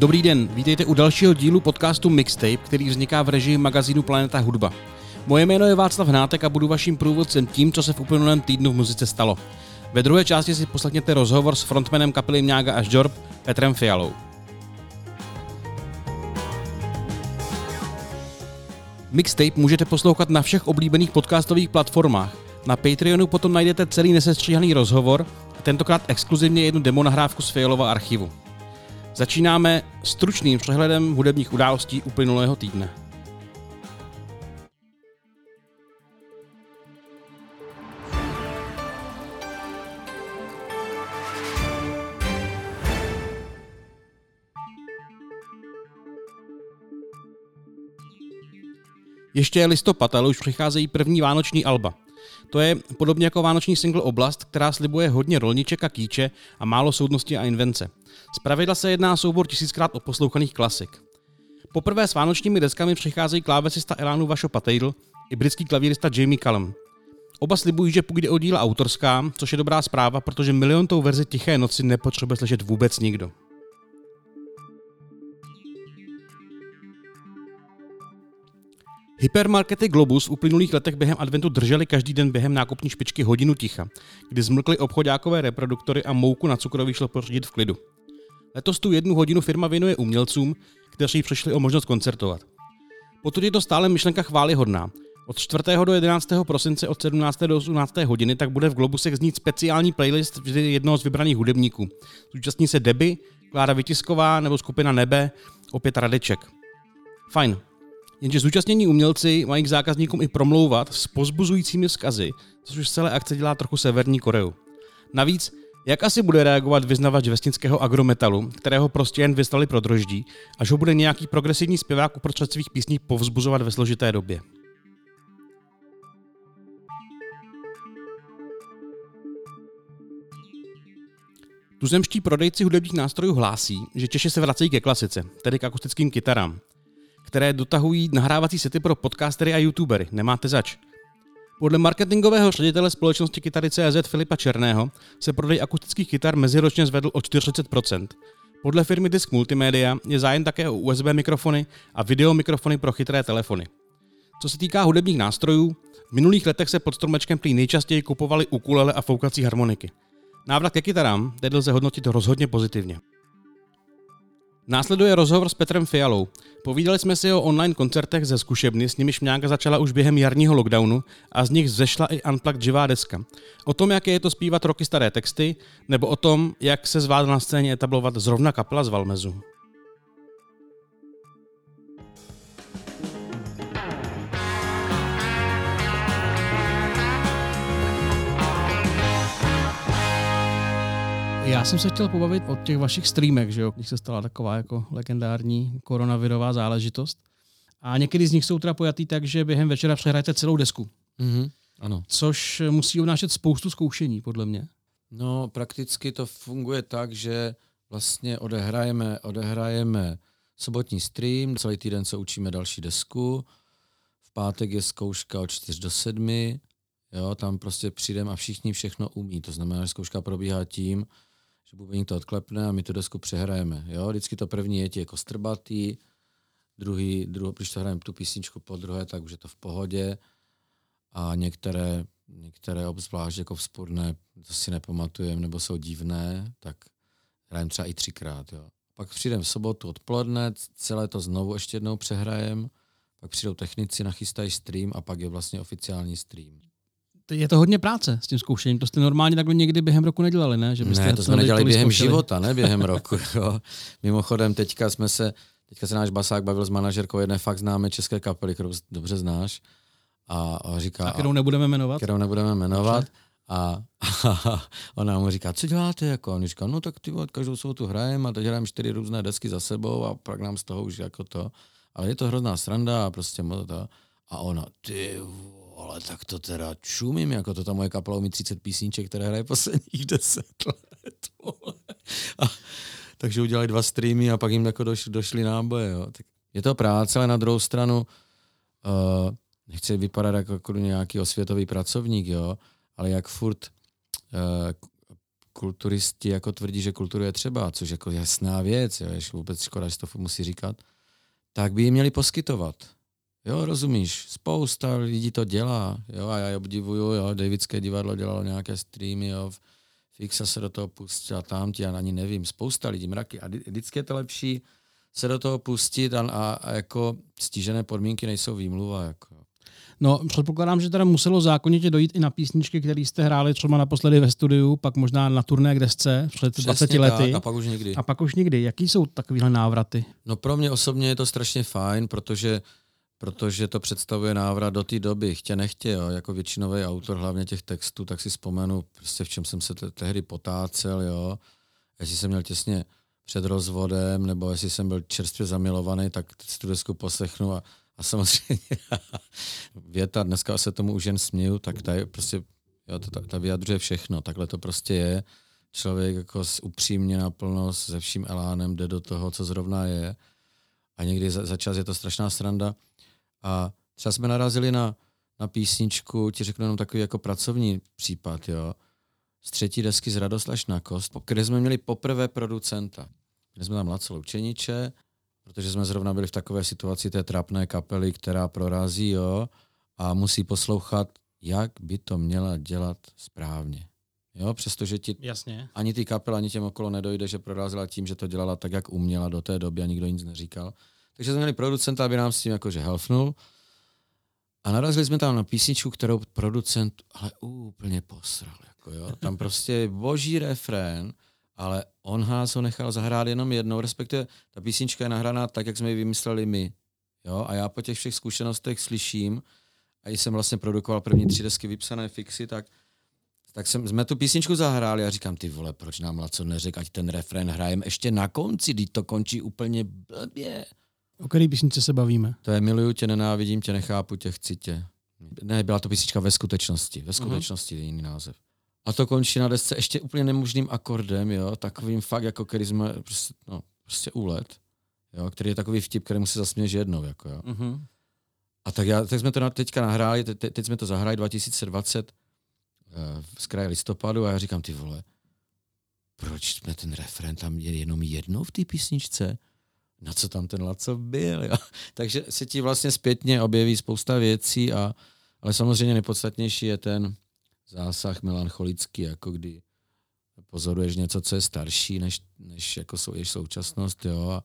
Dobrý den, vítejte u dalšího dílu podcastu Mixtape, který vzniká v režii magazínu Planeta Hudba. Moje jméno je Václav Hnátek a budu vaším průvodcem tím, co se v uplynulém týdnu v muzice stalo. Ve druhé části si poslechněte rozhovor s frontmanem kapely Mňága až Jorb, Petrem Fialou. Mixtape můžete poslouchat na všech oblíbených podcastových platformách. Na Patreonu potom najdete celý nesestříhaný rozhovor, tentokrát exkluzivně jednu demo nahrávku z Fialova archivu. Začínáme stručným přehledem hudebních událostí uplynulého týdne. Ještě je listopad, ale už přicházejí první vánoční alba. To je podobně jako vánoční single Oblast, která slibuje hodně rolniček a kýče a málo soudnosti a invence. Zpravidla se jedná soubor tisíckrát poslouchaných klasik. Poprvé s vánočními deskami přicházejí klávesista Elánu Vašo Patejdl i britský klavírista Jamie Callum. Oba slibují, že půjde o díla autorská, což je dobrá zpráva, protože miliontou verzi Tiché noci nepotřebuje slyšet vůbec nikdo. Hypermarkety Globus v uplynulých letech během adventu drželi každý den během nákupní špičky hodinu ticha, kdy zmlkli obchodákové reproduktory a mouku na cukroví šlo pořídit v klidu. Letos tu jednu hodinu firma věnuje umělcům, kteří přišli o možnost koncertovat. Potud je to stále myšlenka chválihodná. Od 4. do 11. prosince od 17. do 18. hodiny tak bude v Globusech znít speciální playlist vždy jednoho z vybraných hudebníků. Zúčastní se Deby, Klára Vytisková nebo skupina Nebe, opět Radeček. Fajn, Jenže zúčastnění umělci mají k zákazníkům i promlouvat s pozbuzujícími vzkazy, což už celé akce dělá trochu Severní Koreu. Navíc, jak asi bude reagovat vyznavač vesnického agrometalu, kterého prostě jen vyslali pro droždí, až ho bude nějaký progresivní zpěvák uprostřed svých písní povzbuzovat ve složité době? Tuzemští prodejci hudebních nástrojů hlásí, že Češi se vracejí ke klasice, tedy k akustickým kytarám které dotahují nahrávací sety pro podcastery a youtubery. Nemáte zač. Podle marketingového ředitele společnosti Kytary CZ Filipa Černého se prodej akustických kytar meziročně zvedl o 40%. Podle firmy Disk Multimedia je zájem také o USB mikrofony a video mikrofony pro chytré telefony. Co se týká hudebních nástrojů, v minulých letech se pod stromečkem prý nejčastěji kupovaly ukulele a foukací harmoniky. Návrat ke kytarám tedy lze hodnotit rozhodně pozitivně. Následuje rozhovor s Petrem Fialou. Povídali jsme si o online koncertech ze zkušebny, s nimiž Mňáka začala už během jarního lockdownu a z nich zešla i Unplugged živá deska. O tom, jaké je to zpívat roky staré texty, nebo o tom, jak se zvládla na scéně etablovat zrovna kapela z Valmezu. Já jsem se chtěl pobavit o těch vašich streamech, že jo, když se stala taková jako legendární koronavirová záležitost. A někdy z nich jsou teda pojatý tak, že během večera přehrajete celou desku. Mm-hmm, ano. Což musí obnášet spoustu zkoušení, podle mě. No, prakticky to funguje tak, že vlastně odehrajeme, odehrajeme sobotní stream, celý týden se učíme další desku, v pátek je zkouška od 4 do 7, jo, tam prostě přijdeme a všichni všechno umí. To znamená, že zkouška probíhá tím, že bubeník to odklepne a my tu desku přehrajeme. Jo? Vždycky to první je ti jako strbatý, druhý, druhý, když to hrajeme tu písničku po druhé, tak už je to v pohodě a některé, některé obzvlášť jako vzpůrné, to si nepamatujeme, nebo jsou divné, tak hrajeme třeba i třikrát. Jo? Pak přijdeme v sobotu odpoledne, celé to znovu ještě jednou přehrajem, pak přijdou technici, nachystají stream a pak je vlastně oficiální stream je to hodně práce s tím zkoušením. To jste normálně takhle někdy během roku nedělali, ne? Že byste ne, to jsme nedělali během zkoušeli. života, ne během roku. Jo. Mimochodem, teďka jsme se, teďka se náš basák bavil s manažerkou jedné fakt známé české kapely, kterou dobře znáš. A, a říká... A kterou nebudeme jmenovat? Kterou nebudeme jmenovat. A, a ona mu říká, co děláte? Jako? On říká, no tak ty každou sobotu hrajeme a teď hrajeme čtyři různé desky za sebou a pak nám z toho už jako to. Ale je to hrozná sranda a prostě to. A ona, ty ale tak to teda čumím, jako to ta moje kapela umí 30 písniček, které hraje posledních 10 let. A, takže udělali dva streamy a pak jim jako doš, došly náboje. Jo. Tak je to práce, ale na druhou stranu uh, nechci vypadat jako, jako nějaký osvětový pracovník, jo, ale jak furt uh, kulturisti jako tvrdí, že kulturu je třeba, což jako jasná věc, jo, ještě vůbec škoda, že to musí říkat, tak by ji měli poskytovat. Jo, rozumíš, spousta lidí to dělá, jo, a já je obdivuju, jo, Davidské divadlo dělalo nějaké streamy, jo, Fixa se do toho pustila, tam ti, já ani nevím, spousta lidí, mraky, a vždycky je to lepší se do toho pustit a, a, a jako stížené podmínky nejsou výmluva, jako. No, předpokládám, že teda muselo zákonitě dojít i na písničky, které jste hráli třeba naposledy ve studiu, pak možná na turné kde jste před Přesně 20 lety. Tak, a pak už nikdy. A pak už nikdy. Jaký jsou takovéhle návraty? No pro mě osobně je to strašně fajn, protože protože to představuje návrat do té doby, chtě nechtě, jo, jako většinový autor, hlavně těch textů, tak si vzpomenu, prostě v čem jsem se tehdy potácel, jo, jestli jsem měl těsně před rozvodem, nebo jestli jsem byl čerstvě zamilovaný, tak si tu desku poslechnu a, a samozřejmě věta, dneska se tomu už jen směju, tak ta je prostě, jo, ta, ta vyjadřuje všechno, takhle to prostě je. Člověk jako upřímně naplno, se vším elánem jde do toho, co zrovna je. A někdy za, za čas je to strašná sranda. A třeba jsme narazili na, na písničku, ti řeknu jenom takový jako pracovní případ, jo, z třetí desky z Radoslaš na kost, kde jsme měli poprvé producenta. Měli jsme tam Laco Loučeniče, protože jsme zrovna byli v takové situaci té trapné kapely, která prorazí, jo, a musí poslouchat, jak by to měla dělat správně. Jo, přestože ti Jasně. ani ty kapela, ani těm okolo nedojde, že prorazila tím, že to dělala tak, jak uměla do té doby a nikdo nic neříkal. Takže jsme měli producenta, aby nám s tím jakože helfnul. A narazili jsme tam na písničku, kterou producent ale úplně posral. Jako jo. Tam prostě boží refrén, ale on nás ho nechal zahrát jenom jednou, respektive ta písnička je nahraná tak, jak jsme ji vymysleli my. Jo? A já po těch všech zkušenostech slyším, a jsem vlastně produkoval první tři desky vypsané fixy, tak, tak jsem, jsme tu písničku zahráli a říkám, ty vole, proč nám Laco neřekl, ať ten refrén hrajem ještě na konci, když to končí úplně blbě. O které písničce se bavíme? To je Miluju tě, nenávidím tě, nechápu tě, chci tě. Ne, byla to písnička ve skutečnosti. Ve skutečnosti uh-huh. je jiný název. A to končí na desce ještě úplně nemožným akordem, jo, takovým fakt, jako který jsme, prostě, no, prostě úlet, jo, který je takový vtip, kterému se zasměješ jednou, jako jo. Uh-huh. A tak, já, tak jsme to teďka nahráli, te, teď jsme to zahráli 2020 uh, z kraje listopadu a já říkám, ty vole, proč jsme ten refren tam je jenom jednou v té písničce? Na co tam ten Laco byl. Jo? Takže se ti vlastně zpětně objeví spousta věcí, a, ale samozřejmě nejpodstatnější je ten zásah melancholický, jako kdy pozoruješ něco, co je starší, než, než jako sou, je současnost, jo, a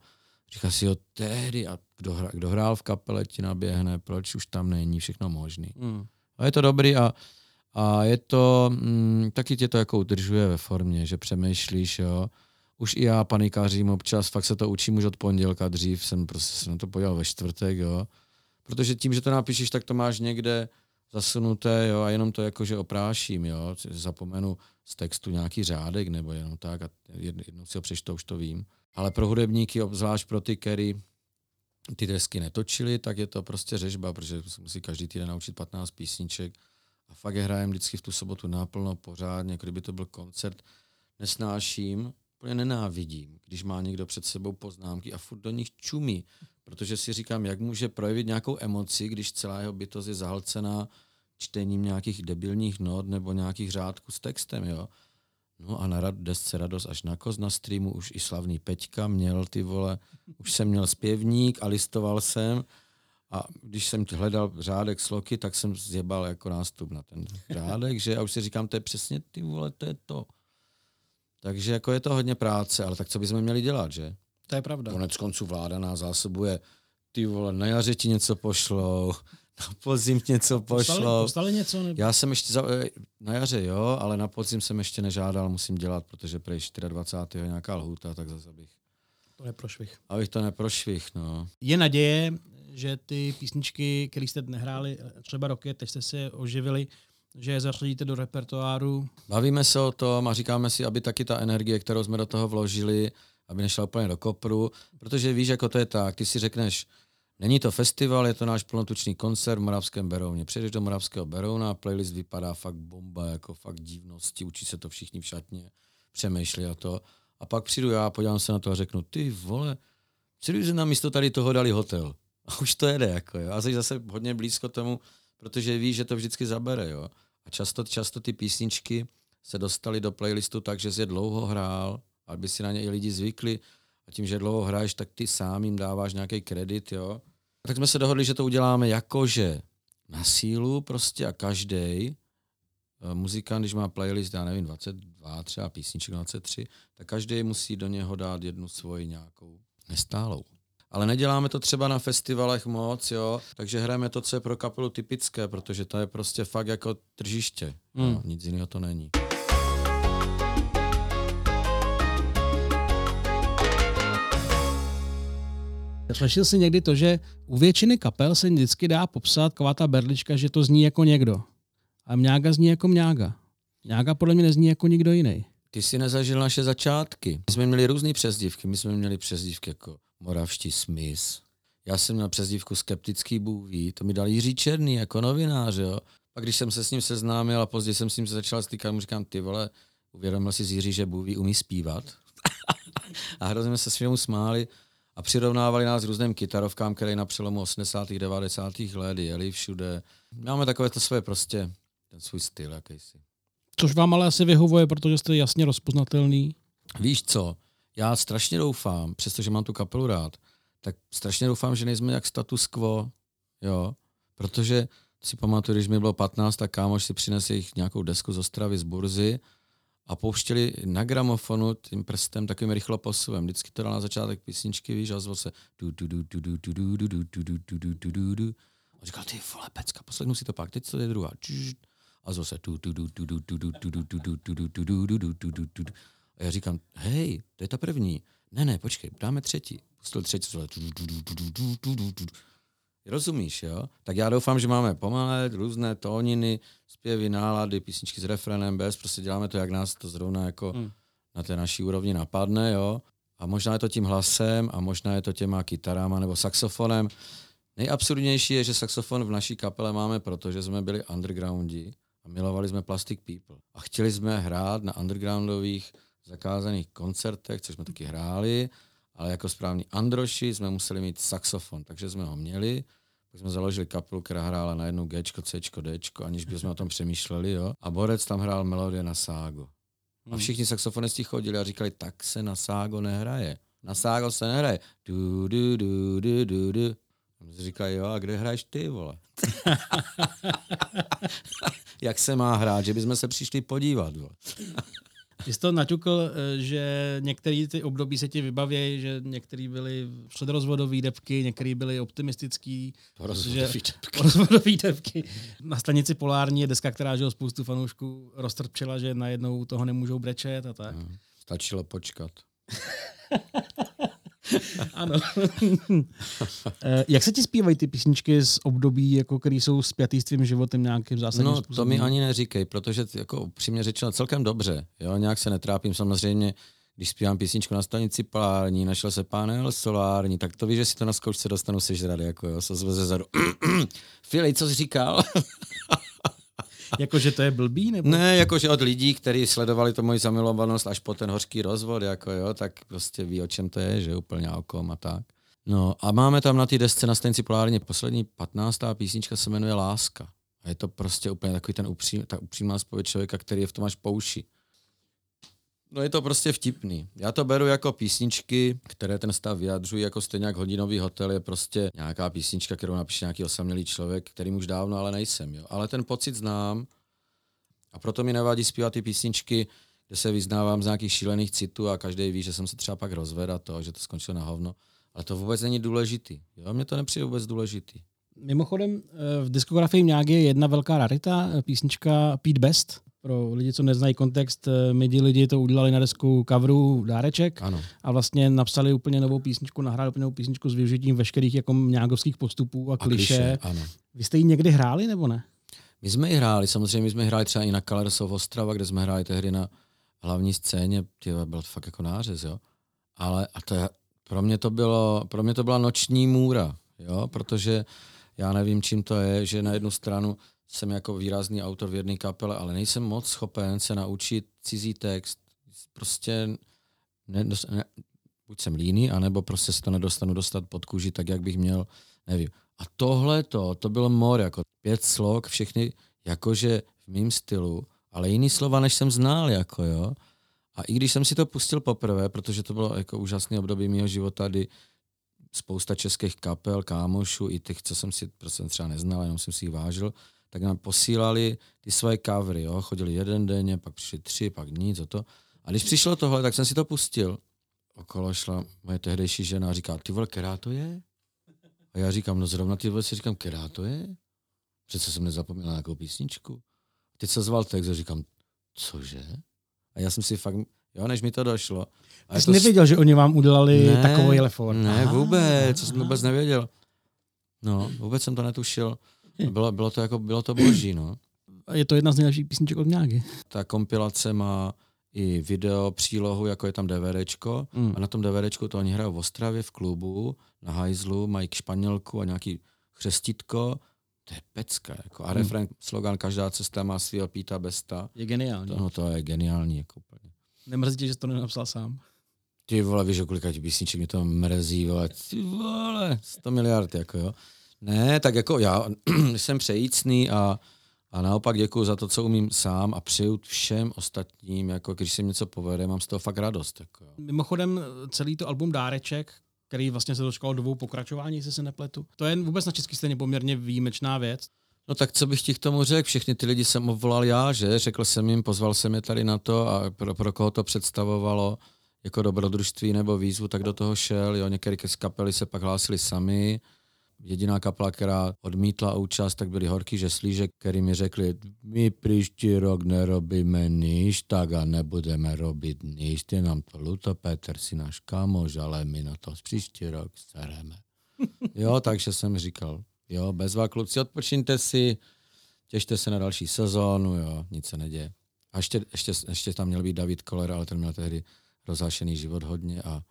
říká si, jo, tehdy, a kdo, hra, kdo hrál v kapele, ti naběhne, proč už tam není, všechno možný. Mm. A je to dobrý a, a je to, mm, taky tě to jako udržuje ve formě, že přemýšlíš, jo, už i já panikářím občas, fakt se to učím už od pondělka, dřív jsem prostě se na to podíval ve čtvrtek, jo. Protože tím, že to napíšeš, tak to máš někde zasunuté, jo, a jenom to jakože opráším, jo, zapomenu z textu nějaký řádek nebo jenom tak a jednou si ho přečtou, už to vím. Ale pro hudebníky, obzvlášť pro ty, který ty desky netočili, tak je to prostě řežba, protože se musí každý týden naučit 15 písniček a fakt je hrajem vždycky v tu sobotu náplno, pořádně, jako kdyby to byl koncert. Nesnáším, úplně nenávidím, když má někdo před sebou poznámky a furt do nich čumí, protože si říkám, jak může projevit nějakou emoci, když celá jeho bytost je zahlcená čtením nějakých debilních not nebo nějakých řádků s textem, jo. No a na rad, desce Radost až na koz na streamu už i slavný Peťka měl ty vole, už jsem měl zpěvník a listoval jsem a když jsem hledal řádek sloky, tak jsem zjebal jako nástup na ten řádek, že a už si říkám, to je přesně ty vole, to je to. Takže jako je to hodně práce, ale tak co bychom měli dělat, že? To je pravda. Konec konců vláda nás zásobuje, ty vole, na jaře ti něco pošlou, na podzim něco pošlou. Postali, postali něco? Nebo... Já jsem ještě, za, eh, na jaře jo, ale na podzim jsem ještě nežádal, musím dělat, protože prej 24. je nějaká lhůta, tak zase bych. To neprošvih. Abych to neprošvih, no. Je naděje, že ty písničky, které jste nehráli třeba roky, teď jste se oživili, že je zařadíte do repertoáru. Bavíme se o tom a říkáme si, aby taky ta energie, kterou jsme do toho vložili, aby nešla úplně do kopru, protože víš, jako to je tak, ty si řekneš, není to festival, je to náš plnotučný koncert v Moravském Berouně. Přijdeš do Moravského Berouna a playlist vypadá fakt bomba, jako fakt divnosti, učí se to všichni v šatně, přemýšlí o to. A pak přijdu já, podívám se na to a řeknu, ty vole, přijdu, že na místo tady toho dali hotel. A už to jede, jako jo. A jsi zase hodně blízko tomu, protože víš, že to vždycky zabere, jo. A často, často ty písničky se dostali do playlistu tak, že jsi dlouho hrál, aby si na ně i lidi zvykli a tím, že dlouho hraješ, tak ty sám jim dáváš nějaký kredit, jo. A tak jsme se dohodli, že to uděláme jakože na sílu prostě a každý muzikant, když má playlist, já nevím, 22 třeba písniček 23, tak každý musí do něho dát jednu svoji nějakou nestálou. Ale neděláme to třeba na festivalech moc, jo, takže hrajeme to, co je pro kapelu typické, protože to je prostě fakt jako tržiště. Mm. No, nic jiného to není. Slyšel jsi někdy to, že u většiny kapel se vždycky dá popsat taková ta berlička, že to zní jako někdo. A mňága zní jako mňága. Mňága podle mě nezní jako nikdo jiný. Ty jsi nezažil naše začátky. My jsme měli různé přezdívky. My jsme měli přezdívky jako Moravští Smith. Já jsem měl přezdívku Skeptický bůví. To mi dal Jiří Černý jako novinář. Jo. Pak když jsem se s ním seznámil a později jsem s ním se začal stýkat, mu říkám, ty vole, uvědomil si z Jiří, že bůví umí zpívat. a hrozně se s smáli a přirovnávali nás různým kytarovkám, které na přelomu 80. 90. let jeli všude. Máme takové to své prostě, ten svůj styl jakýsi. Což vám ale asi vyhovuje, protože jste jasně rozpoznatelný. Víš co, já strašně doufám, přestože mám tu kapelu rád, tak strašně doufám, že nejsme jak status quo, jo, protože si pamatuju, když mi bylo 15, tak kámoš si přinesl jich nějakou desku z Ostravy z burzy a pouštěli na gramofonu tím prstem takovým rychlo posuvem. Vždycky to dal na začátek písničky, víš, a zval se du du du du du du du du du du du du du a říkal, ty vole, pecka, poslechnu si to pak, teď to je druhá. A zase du du du du du du du du du du du du du du du du du du a já říkám, hej, to je ta první. Ne, ne, počkej, dáme třetí. Pustil třetí, Rozumíš, jo? Tak já doufám, že máme pomalé, různé tóniny, zpěvy, nálady, písničky s refrenem, bez, prostě děláme to, jak nás to zrovna jako hmm. na té naší úrovni napadne, jo? A možná je to tím hlasem a možná je to těma kytarama nebo saxofonem. Nejabsurdnější je, že saxofon v naší kapele máme, protože jsme byli undergroundi a milovali jsme Plastic People. A chtěli jsme hrát na undergroundových zakázaných koncertech, což jsme taky hráli, ale jako správní androši jsme museli mít saxofon, takže jsme ho měli. Pak jsme založili kapelu, která hrála na jednu G, C, D, aniž bychom o tom přemýšleli. Jo? A Borec tam hrál melodie na ságo. A hmm. všichni saxofonisti chodili a říkali, tak se na ságo nehraje. Na ságo se nehraje. Du, du, du, du, du, du. A říkali, jo, a kde hraješ ty, vole? Jak se má hrát, že bychom se přišli podívat, vole. Ty jsi to naťukl, eh, že některé ty období se ti vybavějí, že některé byly předrozvodové depky, některé byly optimistický. Rozvodové depky. Rozvodové depky. Na stanici Polární je deska, která že spoustu fanoušků roztrpčila, že najednou toho nemůžou brečet a tak. Hmm, stačilo počkat. ano. Eh, jak se ti zpívají ty písničky z období, jako který jsou spjatý s tvým životem nějakým zásadním No, způsobem? to mi ani neříkej, protože jako upřímně řečeno celkem dobře. Jo, nějak se netrápím samozřejmě, když zpívám písničku na stanici Polární, našel se panel solární, tak to víš, že si to na zkoušce dostanu sežrat, jako jo, se zveze zadu. Fili, co jsi říkal? Jakože to je blbý? Nebo? Ne, jakože od lidí, kteří sledovali to moji zamilovanost až po ten hořký rozvod, jako jo, tak prostě ví, o čem to je, že úplně o kom a tak. No a máme tam na té desce na stanici Polárně poslední 15. písnička se jmenuje Láska. A je to prostě úplně takový ten upřím, ta upřímná spověď člověka, který je v tom až pouši. No je to prostě vtipný. Já to beru jako písničky, které ten stav vyjadřují, jako stejně jak hodinový hotel je prostě nějaká písnička, kterou napíše nějaký osamělý člověk, který už dávno ale nejsem. Jo. Ale ten pocit znám a proto mi nevadí zpívat ty písničky, kde se vyznávám z nějakých šílených citů a každý ví, že jsem se třeba pak rozvedl a to, že to skončilo na hovno. Ale to vůbec není důležitý. Jo? Mně to nepřijde vůbec důležitý. Mimochodem, eh, v diskografii nějak je jedna velká rarita, eh, písnička Pete Best, pro lidi, co neznají kontext, eh, my lidi to udělali na desku coveru dáreček ano. a vlastně napsali úplně novou písničku, nahráli úplně novou písničku s využitím veškerých jako nějakovských postupů a, a kliše. ano. Vy jste ji někdy hráli nebo ne? My jsme ji hráli, samozřejmě my jsme hráli třeba i na Colors of Ostrava, kde jsme hráli tehdy na hlavní scéně, tyhle, byl to fakt jako nářez, jo. Ale a to je, pro mě to bylo, pro mě to byla noční můra, jo, protože já nevím, čím to je, že na jednu stranu jsem jako výrazný autor v jedné kapele, ale nejsem moc schopen se naučit cizí text. Prostě ne, ne, buď jsem líný, anebo prostě se to nedostanu dostat pod kůži tak, jak bych měl, nevím. A tohle to, to bylo mor, jako pět slok, všechny jakože v mém stylu ale jiný slova, než jsem znal, jako jo. A i když jsem si to pustil poprvé, protože to bylo jako úžasné období mého života, kdy spousta českých kapel, kámošů, i těch, co jsem si prostě třeba neznal, jenom jsem si jich vážil, tak nám posílali ty svoje covery, jo. Chodili jeden den, pak přišli tři, pak nic, o to. A když přišlo tohle, tak jsem si to pustil. Okolo šla moje tehdejší žena a říká, ty vole, která to je? A já říkám, no zrovna ty vole si říkám, která to je? Přece jsem nezapomněl na nějakou písničku. Teď se zval text a říkám, cože? A já jsem si fakt, jo, než mi to došlo. A jsi to... nevěděl, že oni vám udělali ne, takový telefon? Ne, Aha. vůbec, co jsem vůbec nevěděl. No, vůbec jsem to netušil. Bylo, bylo to jako, bylo to boží, no. Je to jedna z nejlepších písniček od Mňágy. Ta kompilace má i video přílohu, jako je tam DVDčko. Mm. A na tom DVDčku to oni hrajou v Ostravě v klubu, na hajzlu, mají španělku a nějaký chřestitko. To je pecka. Jako. A mm. refren, slogan Každá cesta má svého Píta Besta. Je geniální. To, no, to je geniální. Jako úplně. Nemrzí tě, že to nenapsal sám? Ty vole, víš, kolika těch písniček mi to mrzí, vole. Ty vole, 100 miliard, jako jo. Ne, tak jako já jsem přejícný a a naopak děkuji za to, co umím sám a přeju všem ostatním, jako když se něco povede, mám z toho fakt radost. Jako. Mimochodem celý to album Dáreček, který vlastně se dočkal dvou pokračování, jestli se nepletu. To je vůbec na český scéně poměrně výjimečná věc. No tak co bych ti k tomu řekl? Všechny ty lidi jsem obvolal já, že? Řekl jsem jim, pozval jsem je tady na to a pro, pro koho to představovalo jako dobrodružství nebo výzvu, tak do toho šel. Jo, některé z kapely se pak hlásili sami Jediná kapela, která odmítla účast, tak byli Horký Žeslíže, který mi řekli, my příští rok nerobíme nič, tak a nebudeme robit nič. Je nám to luto, Petr si náš kamož, ale my na to příští rok stareme. jo, takže jsem říkal, jo, bezva kluci, odpočíňte si, těšte se na další sezónu, jo, nic se neděje. A ještě, ještě, ještě tam měl být David Koller, ale ten měl tehdy rozhášený život hodně a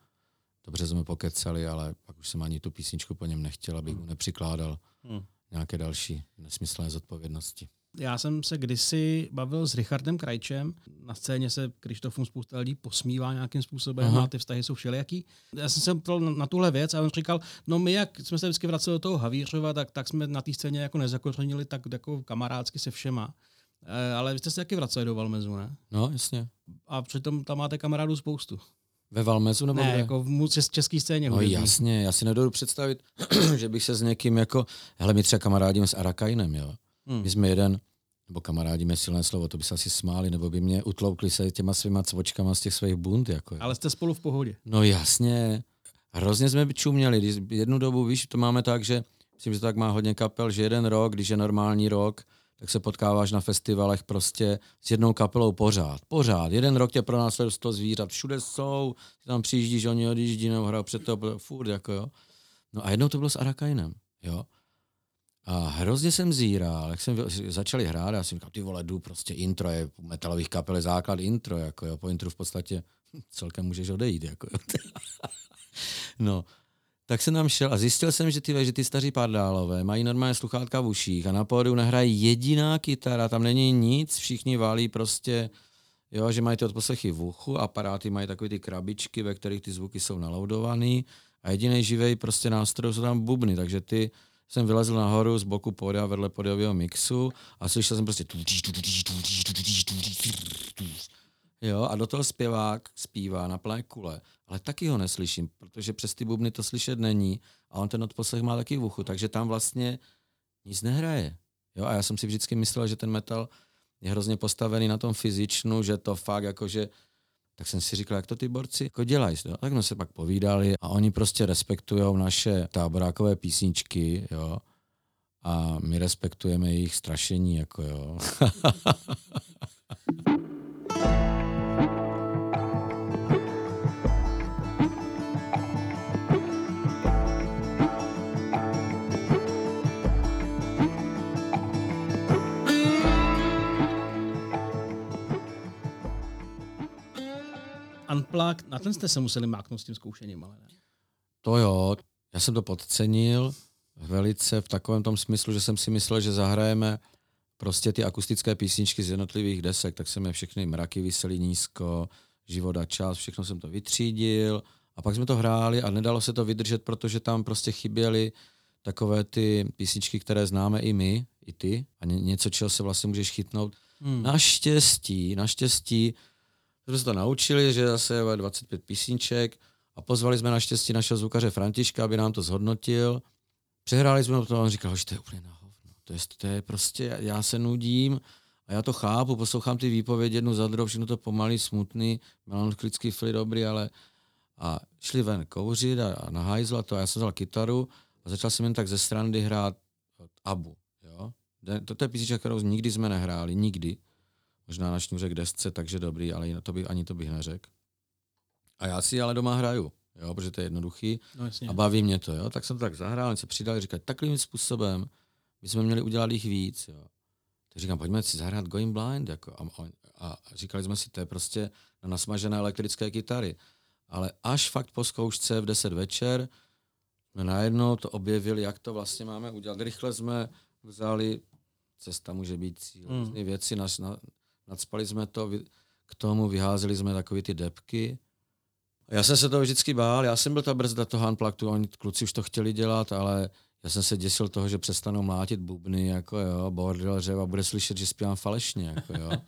dobře jsme pokecali, ale pak už jsem ani tu písničku po něm nechtěl, abych mu nepřikládal hmm. nějaké další nesmyslné zodpovědnosti. Já jsem se kdysi bavil s Richardem Krajčem. Na scéně se Krištofům spousta lidí posmívá nějakým způsobem Aha. a ty vztahy jsou všelijaký. Já jsem se ptal na tuhle věc a on říkal, no my jak jsme se vždycky vraceli do toho Havířova, tak, tak jsme na té scéně jako nezakořenili tak jako kamarádsky se všema. E, ale vy jste se taky vraceli do Valmezu, ne? No, jasně. A přitom tam máte kamarádů spoustu. Ve Valmezu nebo Ne, kde? jako v české scéně. No hudební. jasně, já si nedodu představit, že bych se s někým jako, hele, my třeba kamarádíme s Arakajnem, jo. Hmm. My jsme jeden, nebo kamarádíme silné slovo, to by se asi smáli, nebo by mě utloukli se těma svýma cvočkama z těch svých bund. Jako, Ale jste spolu v pohodě. No jasně. Hrozně jsme čuměli. Jednu dobu, víš, to máme tak, že myslím, že to tak má hodně kapel, že jeden rok, když je normální rok, tak se potkáváš na festivalech prostě s jednou kapelou pořád. Pořád. Jeden rok tě pro nás to zvířat. Všude jsou, ty tam přijíždíš, oni odjíždí nebo hrajou před to, furt jako jo. No a jednou to bylo s Arakajnem, jo. A hrozně jsem zíral, jak jsem začali hrát, já jsem říkal, ty vole, jdu prostě intro, je metalových kapel základ intro, jako jo, po intru v podstatě celkem můžeš odejít, jako jo. no, tak jsem tam šel a zjistil jsem, že ty, že ty staří pardálové mají normálně sluchátka v uších a na pódiu nehraje jediná kytara, tam není nic, všichni válí prostě, jo, že mají ty odposlechy v uchu, aparáty mají takové ty krabičky, ve kterých ty zvuky jsou naloudované a jediný živej prostě nástroj jsou tam bubny, takže ty jsem vylezl nahoru z boku pódia vedle pódiového mixu a slyšel jsem prostě Jo, a do toho zpěvák zpívá na plné kule, ale taky ho neslyším, protože přes ty bubny to slyšet není a on ten odposlech má taky v uchu, takže tam vlastně nic nehraje. Jo, a já jsem si vždycky myslel, že ten metal je hrozně postavený na tom fyzičnu, že to fakt jakože tak jsem si říkal, jak to ty borci jako dělají. Jo? Tak jsme se pak povídali a oni prostě respektují naše táborákové písničky, jo, a my respektujeme jejich strašení, jako jo. Unplugged, na ten jste se museli máknout s tím zkoušením, ale ne? To jo, já jsem to podcenil velice v takovém tom smyslu, že jsem si myslel, že zahrajeme prostě ty akustické písničky z jednotlivých desek, tak jsem je všechny mraky vysely nízko, život a čas, všechno jsem to vytřídil a pak jsme to hráli a nedalo se to vydržet, protože tam prostě chyběly takové ty písničky, které známe i my, i ty a něco, čeho se vlastně můžeš chytnout Hmm. Naštěstí, naštěstí, jsme se to naučili, že zase je 25 písniček a pozvali jsme naštěstí našeho zvukaře Františka, aby nám to zhodnotil. Přehráli jsme to a on říkal, že to je úplně na hovno. To je, to je prostě, já se nudím a já to chápu, poslouchám ty výpovědi jednu za druhou, všechno to pomalý, smutný, melancholický fly dobrý, ale a šli ven kouřit a, a na hajzla to a já jsem vzal kytaru a začal jsem jen tak ze strany hrát Abu. Jo? To je písnička, kterou nikdy jsme nehráli, nikdy. Možná na šňůře k desce, takže dobrý, ale to by, ani to bych neřekl. A já si ale doma hraju, jo, protože to je jednoduchý no, a baví mě to. Jo. Tak jsem to tak zahrál, oni se přidali, říkali, takovým způsobem my jsme měli udělat jich víc. Jo. Tak říkám, pojďme si zahrát Going Blind. Jako, a, a, a říkali jsme si, to je prostě na nasmažené elektrické kytary. Ale až fakt po zkoušce v 10 večer jsme najednou to objevili, jak to vlastně máme udělat. Rychle jsme vzali, cesta může být cíl, hmm. věci, na, na, nadspali jsme to, k tomu vyházeli jsme takové ty depky. Já jsem se toho vždycky bál, já jsem byl ta brzda toho unplugged, oni kluci už to chtěli dělat, ale já jsem se děsil toho, že přestanou mlátit bubny, jako jo, bordel, a bude slyšet, že zpívám falešně, jako jo.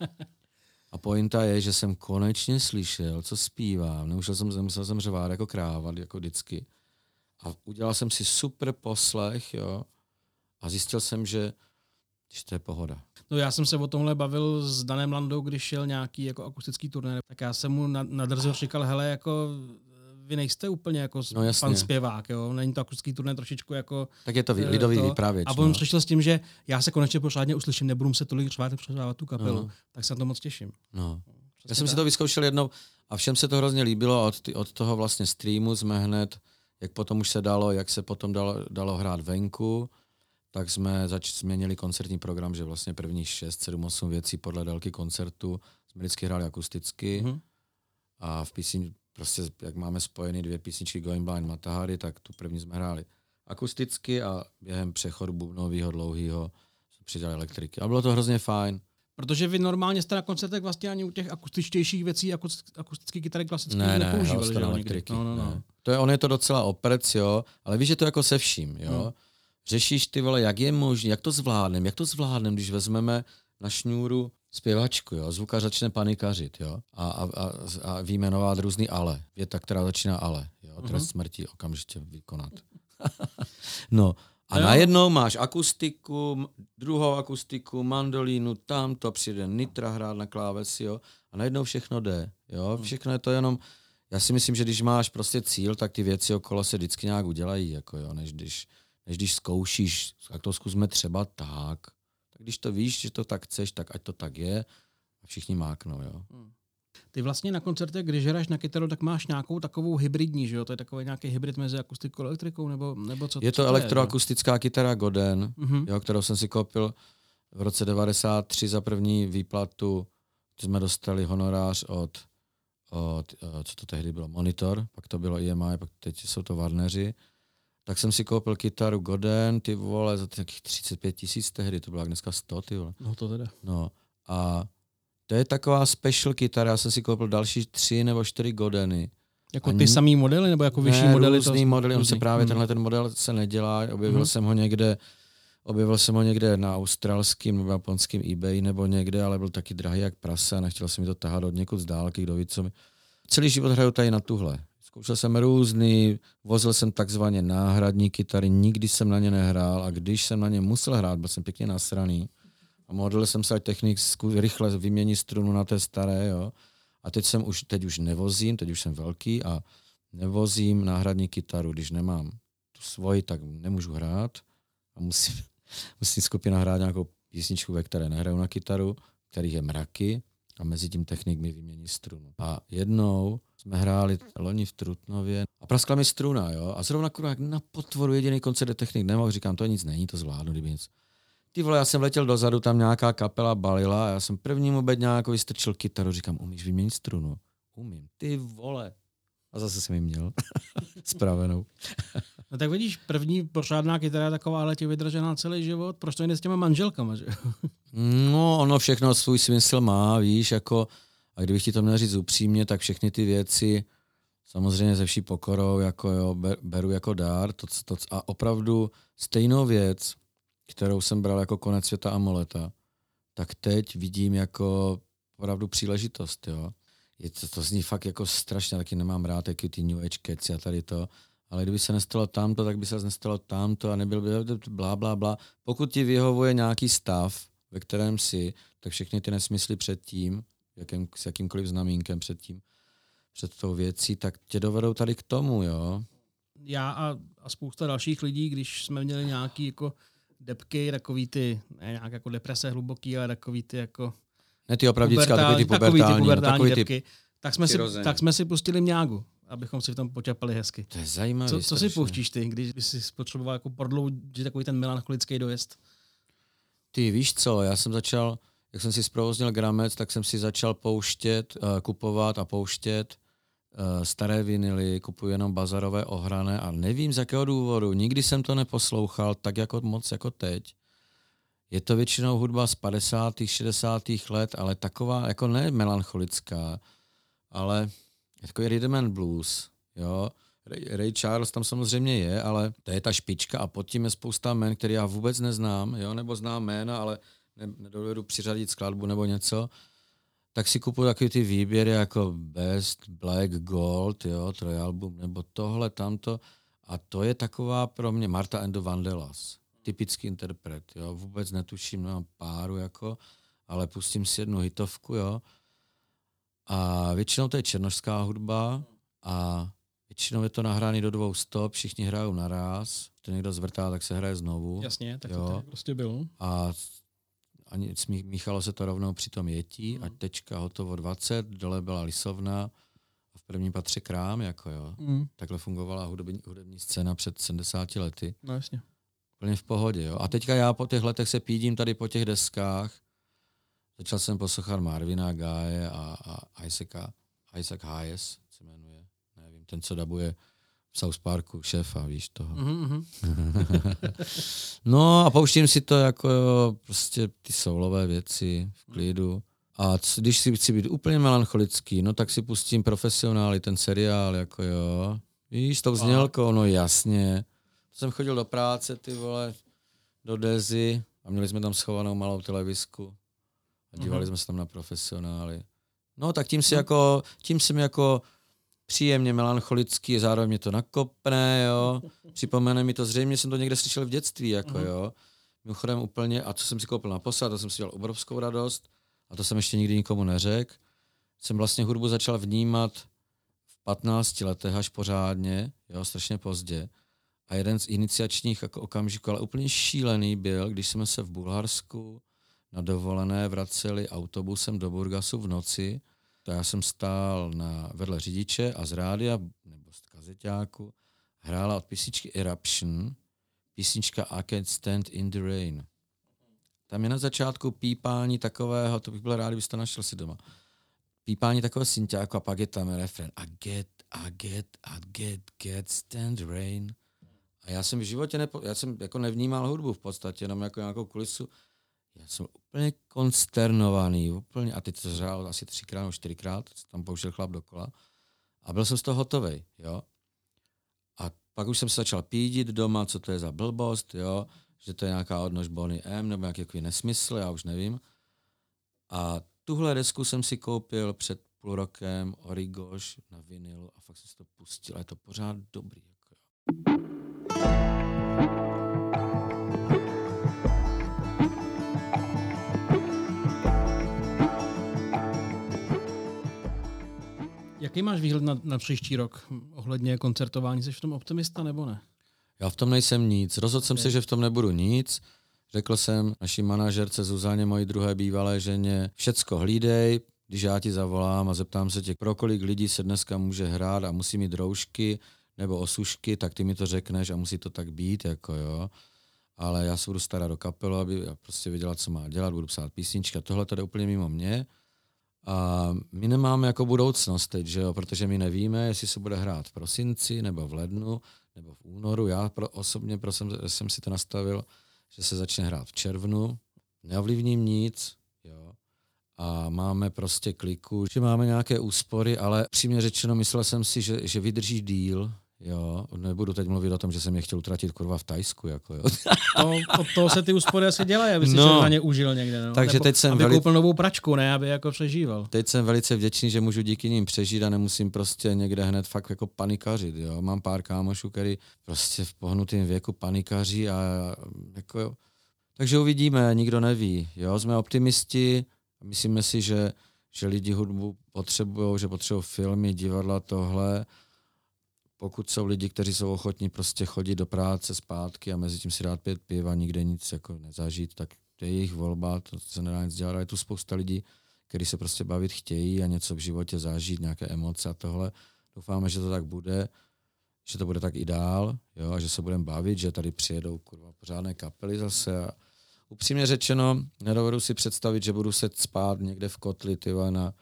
A pointa je, že jsem konečně slyšel, co zpívám. Neušel jsem, musel jsem řvát jako kráva, jako vždycky. A udělal jsem si super poslech, jo. A zjistil jsem, že, že to je pohoda. No já jsem se o tomhle bavil s Danem Landou, když šel nějaký jako akustický turné, tak já jsem mu nadrzel říkal, hele, jako vy nejste úplně jako no, pan zpěvák, jo? Není to akustický turné trošičku jako... Tak je to eh, lidový to. vypravěč. A potom no. přišel s tím, že já se konečně pořádně uslyším, nebudu se tolik řvát a přeřvávat tu kapelu. No. Tak se na to moc těším. No. já jsem tak. si to vyzkoušel jednou a všem se to hrozně líbilo od, od toho vlastně streamu jsme hned, jak potom už se dalo, jak se potom dalo, dalo hrát venku, tak jsme zač- změnili koncertní program, že vlastně prvních 6, 7, 8 věcí podle délky koncertu jsme vždycky hráli akusticky mm-hmm. a v písni prostě jak máme spojeny dvě písničky Going Blind Matahari, tak tu první jsme hráli akusticky a během přechodu bubnového dlouhého přidali elektriky. A bylo to hrozně fajn. Protože vy normálně jste na koncertech vlastně ani u těch akustičtějších věcí akustické kytary klasické ne, nepoužívali. Ne, elektriky. No, no, no. Ne. To je, on je to docela operc, jo, ale víš, že to jako se vším, jo. Hmm. Řešíš ty vole, jak je možné, jak to zvládnem, jak to zvládnem, když vezmeme na šňůru zpěvačku, jo, zvukař začne panikařit, jo, a, a, a, a výjmenovat různý ale, věta, která začíná ale, jo, uh-huh. trest smrti okamžitě vykonat. no, a no najednou máš akustiku, druhou akustiku, mandolínu, tam to přijde nitra hrát na klávesi, jo, a najednou všechno jde, jo, hm. všechno je to jenom, já si myslím, že když máš prostě cíl, tak ty věci okolo se vždycky nějak udělají, jako jo, než když, než když zkoušíš, tak to zkusme třeba tak, tak když to víš, že to tak chceš, tak ať to tak je a všichni máknou, jo. Hmm. Ty vlastně na koncertech, když hraješ na kytaru, tak máš nějakou takovou hybridní, že jo? To je takový nějaký hybrid mezi akustikou a elektrikou, nebo, nebo co? Je to co elektroakustická je, kytara Goden, mm-hmm. jo, kterou jsem si koupil v roce 93 za první výplatu. Jsme dostali honorář od, od, eh, co to tehdy bylo, Monitor, pak to bylo EMI, pak teď jsou to Warneri tak jsem si koupil kytaru Goden, ty vole, za takých 35 tisíc tehdy, to byla dneska 100, ty vole. No to teda. No a to je taková special kytara, já jsem si koupil další tři nebo čtyři Godeny. Jako ty samý modely, nebo jako vyšší ne, modely? Různý to... modely, on se právě, hmm. tenhle ten model se nedělá, objevil hmm. jsem ho někde, objevil jsem ho někde na australském nebo japonském eBay nebo někde, ale byl taky drahý jak prase a nechtěl jsem mi to tahat od někud z dálky, kdo ví, co mi... Celý život hraju tady na tuhle. Zkoušel jsem různý, vozil jsem takzvaně náhradní kytary, nikdy jsem na ně nehrál a když jsem na ně musel hrát, byl jsem pěkně nasraný. A modlil jsem se, ať technik rychle vymění strunu na té staré, jo. A teď jsem už, teď už nevozím, teď už jsem velký a nevozím náhradní kytaru, když nemám tu svoji, tak nemůžu hrát a musím, musím skupina hrát nějakou písničku, ve které nehraju na kytaru, kterých je mraky a mezi tím technik mi vymění strunu. A jednou jsme hráli loni v Trutnově a praskla mi struna, jo. A zrovna kurva, jak na potvoru jediný koncert technik nemohl, říkám, to nic není, to zvládnu, kdyby nic. Ty vole, já jsem letěl dozadu, tam nějaká kapela balila a já jsem prvnímu bedňáku vystrčil kytaru, říkám, umíš vyměnit strunu? Umím. Ty vole. A zase jsem ji měl spravenou. no tak vidíš, první pořádná kytara taková, ale tě vydržela celý život, proč to jde s těma manželkama, že? no, ono všechno svůj smysl má, víš, jako a kdybych ti to měl říct upřímně, tak všechny ty věci samozřejmě ze vší pokorou jako jo, beru jako dár. To, to, a opravdu stejnou věc, kterou jsem bral jako konec světa amoleta, tak teď vidím jako opravdu příležitost, jo. Je to, to zní fakt jako strašně, taky nemám rád jaký ty New Age keci a tady to, ale kdyby se nestalo tamto, tak by se nestalo tamto a nebyl by blá, blá, blá. Pokud ti vyhovuje nějaký stav, ve kterém si, tak všechny ty nesmysly předtím, jakým, s jakýmkoliv znamínkem předtím, před tou věcí, tak tě dovedou tady k tomu, jo. Já a, a spousta dalších lidí, když jsme měli nějaký jako depky, takový ty, ne nějak jako deprese hluboký, ale takový ty jako... Ne ty opravdická, takový ty pubertální, takový ty, pubertální takový ty depky, tak jsme, si, tak jsme si pustili mňágu, abychom si v tom počapali hezky. To je zajímavé. Co, co si pouštíš ty, když jsi potřeboval jako prodloužit takový ten melancholický dojezd? Ty víš co, já jsem začal, jak jsem si zprovoznil Gramec, tak jsem si začal pouštět, uh, kupovat a pouštět uh, staré vinily, kupuji jenom bazarové ohrané a nevím z jakého důvodu, nikdy jsem to neposlouchal tak jako moc jako teď. Je to většinou hudba z 50. 60. let, ale taková jako ne melancholická, ale takový rhythm and blues, jo. Ray, Ray Charles tam samozřejmě je, ale to je ta špička a pod tím je spousta men, který já vůbec neznám, jo, nebo znám jména, ale ne, nedovedu přiřadit skladbu nebo něco, tak si kupuju takový ty výběry jako Best, Black, Gold, jo, trojalbum, nebo tohle, tamto. A to je taková pro mě Marta and the Vandellas. Typický interpret, jo. Vůbec netuším, nemám páru, jako, ale pustím si jednu hitovku, jo. A většinou to je černožská hudba a většinou je to nahráno do dvou stop, všichni hrajou naraz, to někdo zvrtá, tak se hraje znovu. Jasně, tak jo. to prostě bylo. A ani míchalo se to rovnou při tom jetí, mm. a tečka hotovo 20, dole byla lisovna a v prvním patře krám, jako jo. Mm. Takhle fungovala hudební, hudební scéna před 70 lety. No jasně. Úplně v pohodě, jo. A teďka já po těch letech se pídím tady po těch deskách. Začal jsem poslouchat Marvina Gaye a, a Isaaca, Isaac Hayes se jmenuje. Nevím, ten, co dabuje South Parku, šéfa, víš toho. Mm-hmm. no a pouštím si to jako jo, prostě ty soulové věci v klidu. A c- když si chci být úplně melancholický, no tak si pustím profesionály, ten seriál, jako jo. Víš, tou znělkou, no jasně. To jsem chodil do práce, ty vole, do Dezy a měli jsme tam schovanou malou televizku a dívali mm-hmm. jsme se tam na profesionály. No tak tím si mm. jako, tím jsem jako příjemně melancholický, zároveň mě to nakopne, jo. Připomene mi to, zřejmě jsem to někde slyšel v dětství, jako uh-huh. jo. Mimochodem úplně, a co jsem si koupil na posad, to jsem si dělal obrovskou radost, a to jsem ještě nikdy nikomu neřekl, jsem vlastně hudbu začal vnímat v 15 letech až pořádně, jo, strašně pozdě. A jeden z iniciačních jako okamžiků, ale úplně šílený byl, když jsme se v Bulharsku na dovolené vraceli autobusem do Burgasu v noci to já jsem stál na, vedle řidiče a z rádia nebo z kazeťáku hrála od písničky Eruption písnička I Can't Stand in the Rain. Tam je na začátku pípání takového, to bych byl rád, kdybyste našel si doma. Pípání takového synťáku a pak je tam refren I get, I get, I get, get, stand rain. A já jsem v životě nepo, já jsem jako nevnímal hudbu v podstatě, jenom jako nějakou kulisu já jsem úplně konsternovaný, úplně, a teď to zřálo asi třikrát nebo čtyřikrát, tam pouštěl chlap dokola. A byl jsem z toho hotový, jo. A pak už jsem se začal pídit doma, co to je za blbost, jo, že to je nějaká odnož Bonnie M, nebo nějaký takový nesmysl, já už nevím. A tuhle desku jsem si koupil před půl rokem, Origoš na vinyl a fakt jsem si to pustil a je to pořád dobrý. Jako jo. Jaký máš výhled na, na příští rok ohledně koncertování? Jsi v tom optimista nebo ne? Já v tom nejsem nic. Rozhodl jsem se, že v tom nebudu nic. Řekl jsem naší manažerce Zuzaně, mojí druhé bývalé ženě, všecko hlídej, když já ti zavolám a zeptám se tě, pro kolik lidí se dneska může hrát a musí mít roušky nebo osušky, tak ty mi to řekneš a musí to tak být, jako jo. Ale já se budu starat do kapelu, aby já prostě věděla, co má dělat, budu psát písnička. Tohle to jde úplně mimo mě. A my nemáme jako budoucnost teď, že jo? protože my nevíme, jestli se bude hrát v prosinci, nebo v lednu, nebo v únoru. Já pro, osobně pro jsem, jsem si to nastavil, že se začne hrát v červnu. Neovlivním nic, jo. A máme prostě kliku, že máme nějaké úspory, ale přímě řečeno myslel jsem si, že, že vydrží díl, Jo, nebudu teď mluvit o tom, že jsem je chtěl utratit kurva v Tajsku. Jako, jo. To, od toho se ty úspory asi dělají, aby si No. na ně užil někde. No. Takže Nebo teď jsem aby veli- koupil novou pračku, ne, aby jako přežíval. Teď jsem velice vděčný, že můžu díky nim přežít a nemusím prostě někde hned fakt jako panikařit. Jo. Mám pár kámošů, který prostě v pohnutém věku panikaří a jako jo. Takže uvidíme, nikdo neví. Jo. Jsme optimisti, myslíme si, že, že lidi hudbu potřebují, že potřebují filmy, divadla, tohle. Pokud jsou lidi, kteří jsou ochotní prostě chodit do práce zpátky a mezi tím si dát pět piva, nikde nic jako nezažít, tak to je jejich volba, to se nedá nic dělat. Je tu spousta lidí, kteří se prostě bavit chtějí a něco v životě zažít, nějaké emoce a tohle. Doufáme, že to tak bude, že to bude tak i dál, jo, a že se budeme bavit, že tady přijedou kurva pořádné kapely zase a upřímně řečeno, nedovedu si představit, že budu se spát někde v kotli, ty na,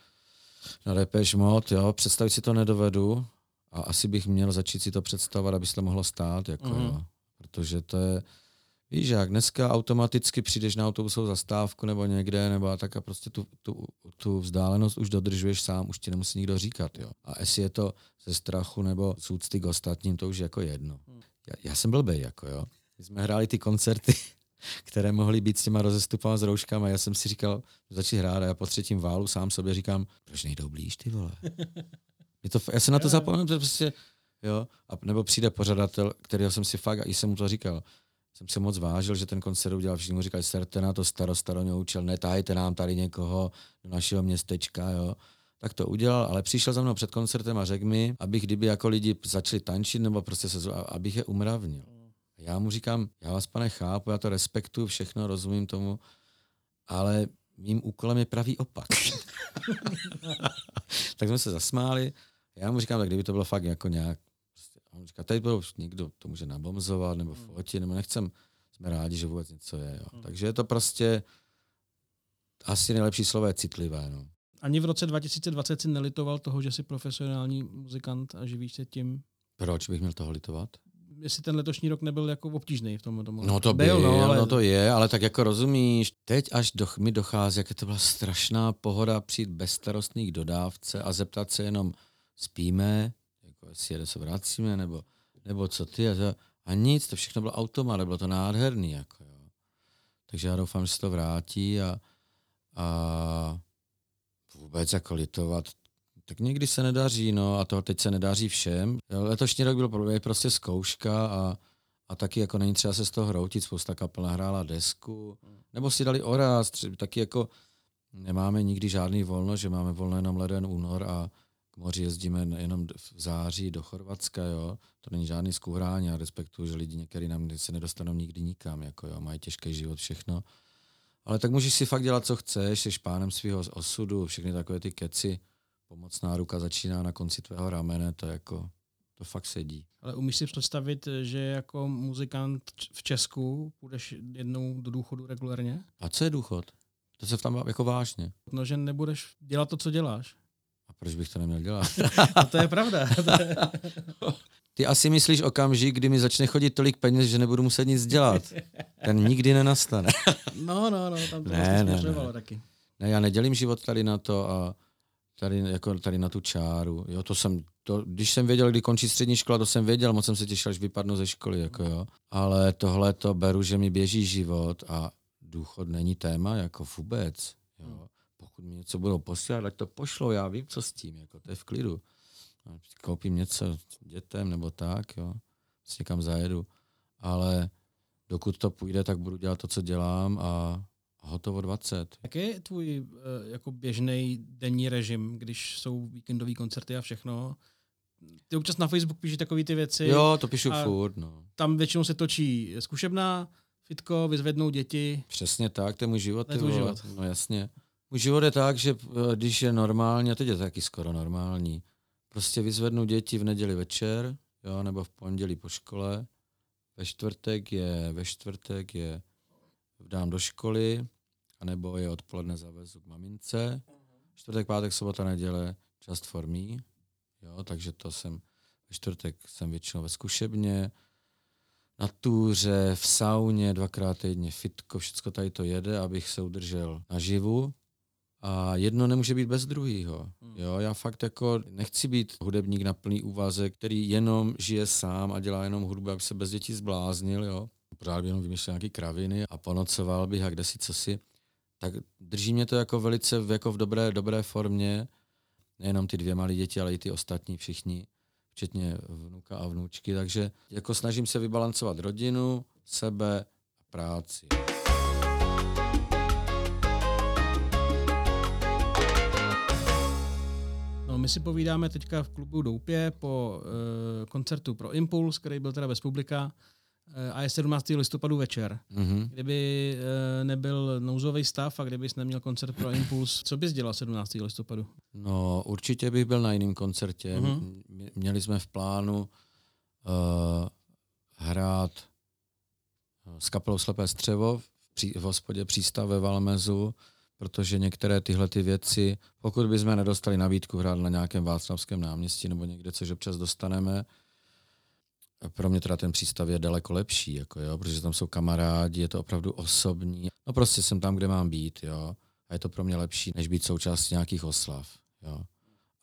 na Depeche Mode, jo, představit si to nedovedu a asi bych měl začít si to představovat, aby se to mohlo stát, jako, Mhm. jo, protože to je, Víš jak, dneska automaticky přijdeš na autobusovou zastávku nebo někde, nebo a tak a prostě tu, tu, tu vzdálenost už dodržuješ sám, už ti nemusí nikdo říkat. Jo. A jestli je to ze strachu nebo z úcty k ostatním, to už je jako jedno. Já, já jsem blbej, jako jo. My jsme hráli ty koncerty, které mohly být s těma rozestupama s rouškama. Já jsem si říkal, začít hrát a já po třetím válu sám sobě říkám, proč nejdou blíž, ty vole. Je to, já se na to zapomenu, to prostě, jo. A nebo přijde pořadatel, kterého jsem si fakt, a i jsem mu to říkal, jsem se moc vážil, že ten koncert udělal, všichni mu říkali, serte na to starosta do něho učil, netahejte nám tady někoho do našeho městečka, jo. Tak to udělal, ale přišel za mnou před koncertem a řekl mi, abych kdyby jako lidi začali tančit nebo prostě se, abych je umravnil. A já mu říkám, já vás pane chápu, já to respektuju, všechno, rozumím tomu, ale mým úkolem je pravý opak. tak jsme se zasmáli. Já mu říkám, tak kdyby to bylo fakt jako nějak, prostě, a on říká, tady bylo už někdo, to může nabomzovat nebo fotit, nebo nechcem, jsme rádi, že vůbec něco je. Jo. Takže je to prostě asi nejlepší slovo je citlivé. No. Ani v roce 2020 si nelitoval toho, že jsi profesionální muzikant a živíš se tím. Proč bych měl toho litovat? Jestli ten letošní rok nebyl jako obtížný v tom tomu. No to byl, no, ale no to je, ale tak jako rozumíš, teď až do, mi dochází, jak to byla strašná pohoda přijít bezstarostný k dodávce a zeptat se jenom, spíme, jako jestli se vracíme, nebo, nebo co ty, a, to, a nic, to všechno bylo automat, bylo to nádherný, jako jo. Takže já doufám, že se to vrátí a, a vůbec jako litovat, tak někdy se nedaří, no a to teď se nedaří všem. Letošní rok byl prostě zkouška a, a taky jako není třeba se z toho hroutit, spousta kapel nahrála desku, nebo si dali oraz, taky jako nemáme nikdy žádný volno, že máme volno jenom leden, únor a k moři jezdíme jenom v září do Chorvatska, jo. To není žádný zkouhrání, já respektuju, že lidi některý nám se nedostanou nikdy nikam, jako jo, mají těžký život, všechno. Ale tak můžeš si fakt dělat, co chceš, jsi pánem svého osudu, všechny takové ty keci, pomocná ruka začíná na konci tvého ramene, to jako, to fakt sedí. Ale umíš si představit, že jako muzikant v Česku půjdeš jednou do důchodu regulérně? A co je důchod? To se tam jako vážně. No, že nebudeš dělat to, co děláš. Proč bych to neměl dělat? A to je pravda. Ty asi myslíš okamžik, kdy mi začne chodit tolik peněz, že nebudu muset nic dělat. Ten nikdy nenastane. no, no, no, tam to Ne, vlastně ne, ne. taky. Ne, já nedělím život tady na to a tady, jako tady na tu čáru. Jo, to jsem, to, když jsem věděl, kdy končí střední škola, to jsem věděl, moc jsem se těšil, až vypadnu ze školy. Jako jo. Ale tohle to beru, že mi běží život a důchod není téma jako vůbec. Jo. Pokud mi něco budou posílat, ať to pošlou, já vím, co s tím, jako to je v klidu. Koupím něco dětem nebo tak, jo. S někam zajedu. Ale dokud to půjde, tak budu dělat to, co dělám a, hotovo 20. Jaký je tvůj eh, jako běžný denní režim, když jsou víkendové koncerty a všechno? Ty občas na Facebook píšeš takové ty věci. Jo, to píšu furt, no. Tam většinou se točí zkušebná, fitko, vyzvednou děti. Přesně tak, to je můj život. To je tvůj život. No jasně. Můj život je tak, že eh, když je normální, a teď je to taky skoro normální, prostě vyzvednu děti v neděli večer, jo, nebo v pondělí po škole, ve čtvrtek je, ve čtvrtek je dám do školy, anebo je odpoledne zavezu k mamince. Čtvrtek, pátek, sobota, neděle, just for me. Jo, takže to jsem, ve čtvrtek jsem většinou ve zkušebně, na túře, v sauně, dvakrát týdně fitko, všecko tady to jede, abych se udržel naživu. A jedno nemůže být bez druhého. Jo, já fakt jako nechci být hudebník na plný úvazek, který jenom žije sám a dělá jenom hudbu, aby se bez dětí zbláznil, jo. Pořád by jenom vymýšlel nějaký kraviny a ponocoval bych a kde si co si. Tak drží mě to jako velice jako v dobré, dobré formě. Nejenom ty dvě malé děti, ale i ty ostatní všichni, včetně vnuka a vnučky. Takže jako snažím se vybalancovat rodinu, sebe a práci. No, my si povídáme teďka v klubu Doupě po uh, koncertu pro Impuls, který byl teda bez publika uh, a je 17. listopadu večer. Mm-hmm. Kdyby uh, nebyl nouzový stav a kdybys neměl koncert pro Impuls, co bys dělal 17. listopadu? No, určitě bych byl na jiném koncertě. Mhm. Mm-hmm. Měli jsme v plánu uh, hrát s kapelou Slepé střevo v, pří, v hospodě Přístav ve Valmezu, protože některé tyhle ty věci, pokud bychom nedostali nabídku hrát na nějakém Václavském náměstí nebo někde, což občas dostaneme, pro mě teda ten přístav je daleko lepší, jako jo, protože tam jsou kamarádi, je to opravdu osobní. No prostě jsem tam, kde mám být, jo. A je to pro mě lepší, než být součástí nějakých oslav, jo.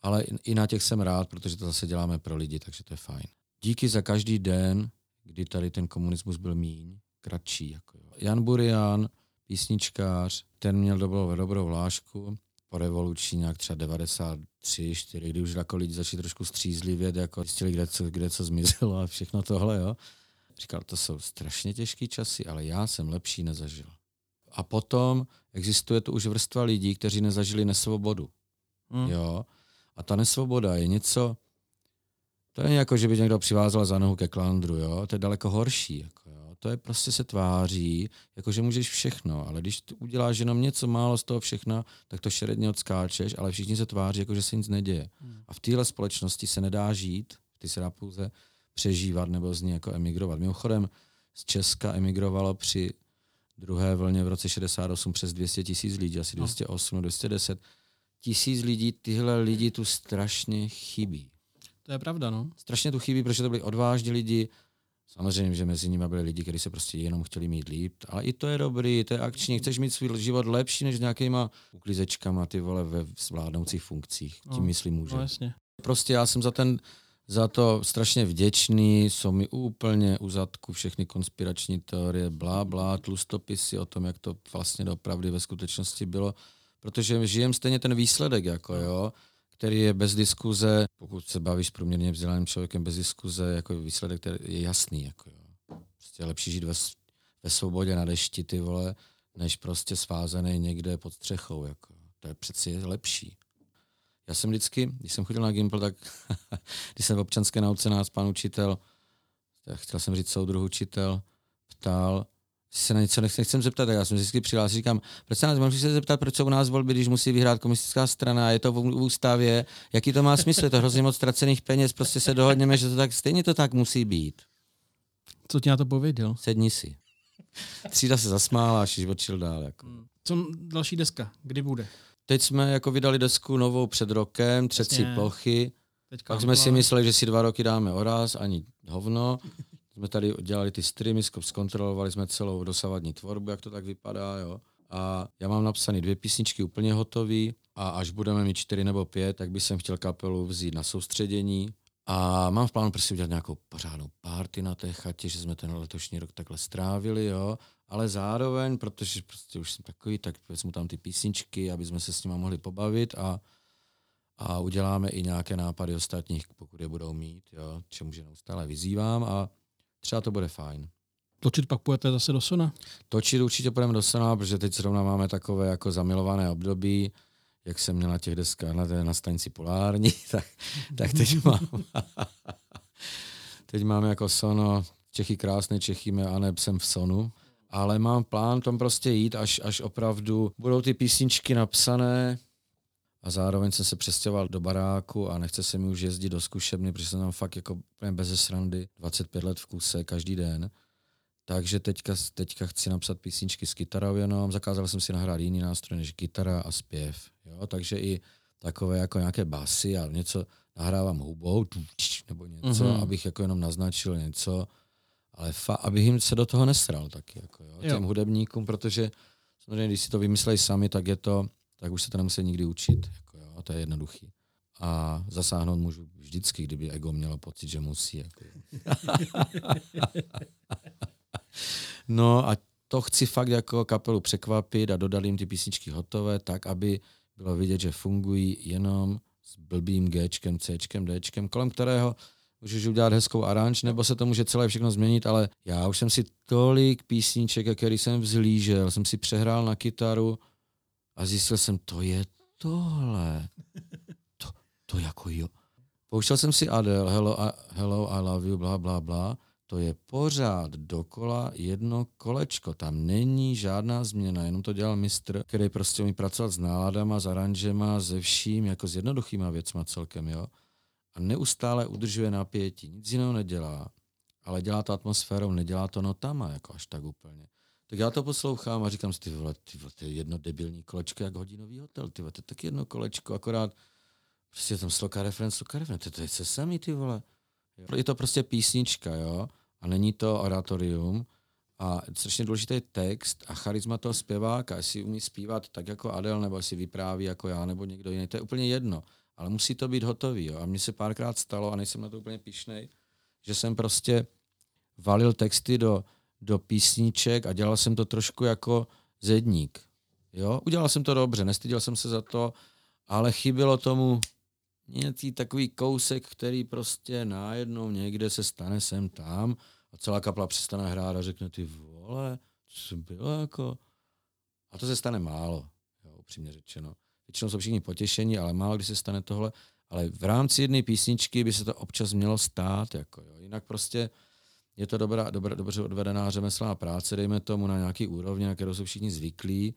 Ale i- na těch jsem rád, protože to zase děláme pro lidi, takže to je fajn. Díky za každý den, kdy tady ten komunismus byl míň, kratší. Jako jo. Jan Burian, písničkář, ten měl dobrou, dobrou hlášku, po revoluční nějak třeba 93, 4, kdy už jako lidi začali trošku střízlivět, jako zjistili, kde co, kde co zmizelo a všechno tohle, jo. Říkal, to jsou strašně těžké časy, ale já jsem lepší nezažil. A potom existuje tu už vrstva lidí, kteří nezažili nesvobodu. Hm. Jo. A ta nesvoboda je něco, to není jako, že by někdo přivázal za nohu ke klandru, jo. To je daleko horší, jako, jo. To je prostě se tváří, jako že můžeš všechno, ale když uděláš jenom něco málo z toho všechno, tak to šeredně odskáčeš, ale všichni se tváří, jako že se nic neděje. A v téhle společnosti se nedá žít, ty se dá pouze přežívat nebo z ní jako emigrovat. Mimochodem z Česka emigrovalo při druhé vlně v roce 68 přes 200 tisíc lidí, asi 208, 210 tisíc lidí, tyhle lidi tu strašně chybí. To je pravda, no. Strašně tu chybí, protože to byli odvážní lidi. Samozřejmě, že mezi nimi byli lidi, kteří se prostě jenom chtěli mít líp, ale i to je dobrý, to je akční. Chceš mít svůj život lepší než nějakýma uklízečkama, ty vole, ve zvládnoucích funkcích. Tím No, myslím může. No jasně. Prostě já jsem za ten za to strašně vděčný, jsou mi úplně u zadku všechny konspirační teorie, blá, blá, tlustopisy o tom, jak to vlastně doopravdy ve skutečnosti bylo, protože žijem stejně ten výsledek, jako jo, který je bez diskuze, pokud se bavíš s průměrně vzdělaným člověkem bez diskuze, jako výsledek je jasný, jako jo. Prostě je lepší žít ve, ve svobodě na dešti, ty vole, než prostě svázaný někde pod střechou, jako. To je přeci lepší. Já jsem vždycky, když jsem chodil na Gimpl, tak když jsem v občanské nauce nás pan učitel, chtěl jsem říct soudruh učitel, ptal, se na něco nech- nechcem zeptat, tak já jsem vždycky přihlásil, říkám, proč se nás můžu se zeptat, proč jsou u nás volby, když musí vyhrát komunistická strana, je to v ústavě, jaký to má smysl, je to hrozně moc ztracených peněz, prostě se dohodněme, že to tak, stejně to tak musí být. Co ti na to pověděl? Sedni si. Třída se zasmála a šižbočil dál. Jako. Co další deska? Kdy bude? Teď jsme jako vydali desku novou před rokem, třecí plochy, Teďka Pak jsme si mysleli, že si dva roky dáme oraz, ani hovno. Jsme tady dělali ty streamy, zko- zkontrolovali jsme celou dosavadní tvorbu, jak to tak vypadá, jo. A já mám napsané dvě písničky úplně hotové a až budeme mít čtyři nebo pět, tak bych jsem chtěl kapelu vzít na soustředění. A mám v plánu prostě udělat nějakou pořádnou party na té chatě, že jsme ten letošní rok takhle strávili, jo. Ale zároveň, protože prostě už jsem takový, tak vezmu tam ty písničky, aby jsme se s nimi mohli pobavit a a uděláme i nějaké nápady ostatních, pokud je budou mít, jo, čemu že neustále vyzývám a třeba to bude fajn. Točit pak půjdete zase do Sona? Točit určitě půjdeme do Sona, protože teď zrovna máme takové jako zamilované období, jak jsem měl na těch deskách na, té, na stanici Polární, tak, tak teď mám teď máme jako Sono, Čechy krásné, Čechy mé a jsem v Sonu, ale mám plán tam prostě jít, až, až opravdu budou ty písničky napsané, a zároveň jsem se přestěhoval do baráku a nechce se mi už jezdit do zkušebny, protože jsem tam fakt jako bez srandy, 25 let v kuse, každý den. Takže teďka, teďka chci napsat písničky s kytarou jenom, zakázal jsem si nahrát jiný nástroj než kytara a zpěv. Jo? Takže i takové jako nějaké basy a něco nahrávám hubou, nebo něco, Mhm. mm-hmm. abych jako jenom naznačil něco, ale fa- abych jim se do toho nesral taky, jako jo, Jo. těm hudebníkům, protože samozřejmě, když si to vymyslejí sami, tak je to tak už se to nemusí nikdy učit. Jako jo, to je jednoduchý. A zasáhnout můžu vždycky, kdyby ego mělo pocit, že musí. Jako. no a to chci fakt jako kapelu překvapit a dodat jim ty písničky hotové, tak aby bylo vidět, že fungují jenom s blbým Gčkem, Cčkem, Dčkem, kolem kterého můžeš udělat hezkou aranž, nebo se to může celé všechno změnit, ale já už jsem si tolik písniček, který jsem vzlížel, jsem si přehrál na kytaru a zjistil jsem, to je tohle. To, to jako jo. Pouštěl jsem si Adele, hello, hello, I love you, bla, bla, bla to je pořád dokola jedno kolečko. Tam není žádná změna, jenom to dělal mistr, který prostě umí pracovat s náladama, s aranžema, se vším, jako s jednoduchýma věcma celkem, jo. A neustále udržuje napětí, nic jiného nedělá, ale dělá to atmosférou, nedělá to notama, jako až tak úplně. Tak já to poslouchám a říkám si, ty vole, ty vole, to je jedno debilní kolečko, jak hodinový hotel, ty vole, to je tak jedno kolečko, akorát prostě tam sloka reference, sloka reference, to je se samý, ty vole. Je to prostě písnička, jo a není to oratorium. A strašně důležitý text a charisma toho zpěváka, jestli umí zpívat tak jako Adel, nebo jestli vypráví jako já, nebo někdo jiný, to je úplně jedno. Ale musí to být hotový. Jo. A mně se párkrát stalo, a nejsem na to úplně pišnej, že jsem prostě valil texty do, do písniček a dělal jsem to trošku jako zedník. Jo? Udělal jsem to dobře, nestyděl jsem se za to, ale chybělo tomu nějaký takový kousek, který prostě najednou někde se stane sem tam a celá kapla přestane hrát a řekne ty vole, co bylo jako... A to se stane málo, jo, upřímně řečeno. Většinou jsou všichni potěšení, ale málo kdy se stane tohle. Ale v rámci jedné písničky by se to občas mělo stát. Jako, jo. Jinak prostě je to dobrá, dobrá, dobře odvedená řemeslná práce, dejme tomu na nějaký úrovni, na kterou jsou všichni zvyklí,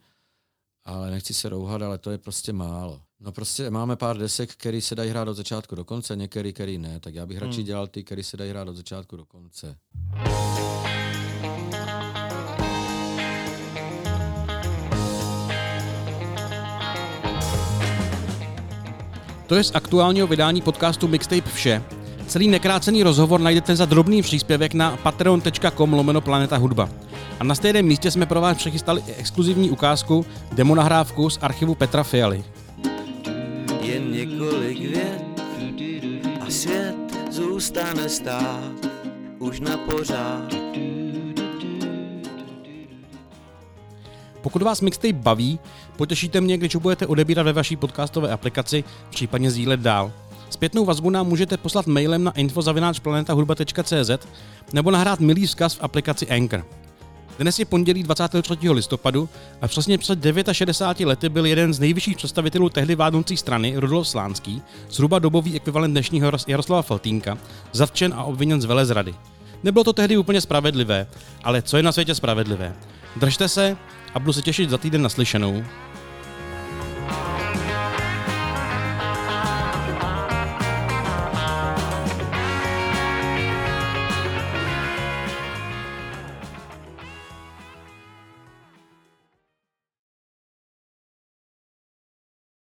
ale nechci se rouhat, ale to je prostě málo. No prostě máme pár desek, který se dají hrát od začátku do konce, některý, který ne, tak já bych hmm. radši dělal ty, který se dají hrát od začátku do konce. To je z aktuálního vydání podcastu Mixtape vše. Celý nekrácený rozhovor najdete za drobný příspěvek na patreon.com lomeno Planeta Hudba. A na stejném místě jsme pro vás přechystali exkluzivní ukázku demo nahrávku z archivu Petra Fialy jen několik vět a svět zůstane stát už na pořád. Pokud vás mixtape baví, potěšíte mě, když ho budete odebírat ve vaší podcastové aplikaci, případně sdílet dál. Zpětnou vazbu nám můžete poslat mailem na infozavináčplanetahudba.cz nebo nahrát milý vzkaz v aplikaci Anchor. Dnes je pondělí 23. listopadu a přesně před 69 lety byl jeden z nejvyšších představitelů tehdy vládnoucí strany, Rudolf Slánský, zhruba dobový ekvivalent dnešního Jaroslava Faltínka, zatčen a obviněn z velezrady. Nebylo to tehdy úplně spravedlivé, ale co je na světě spravedlivé? Držte se a budu se těšit za týden naslyšenou.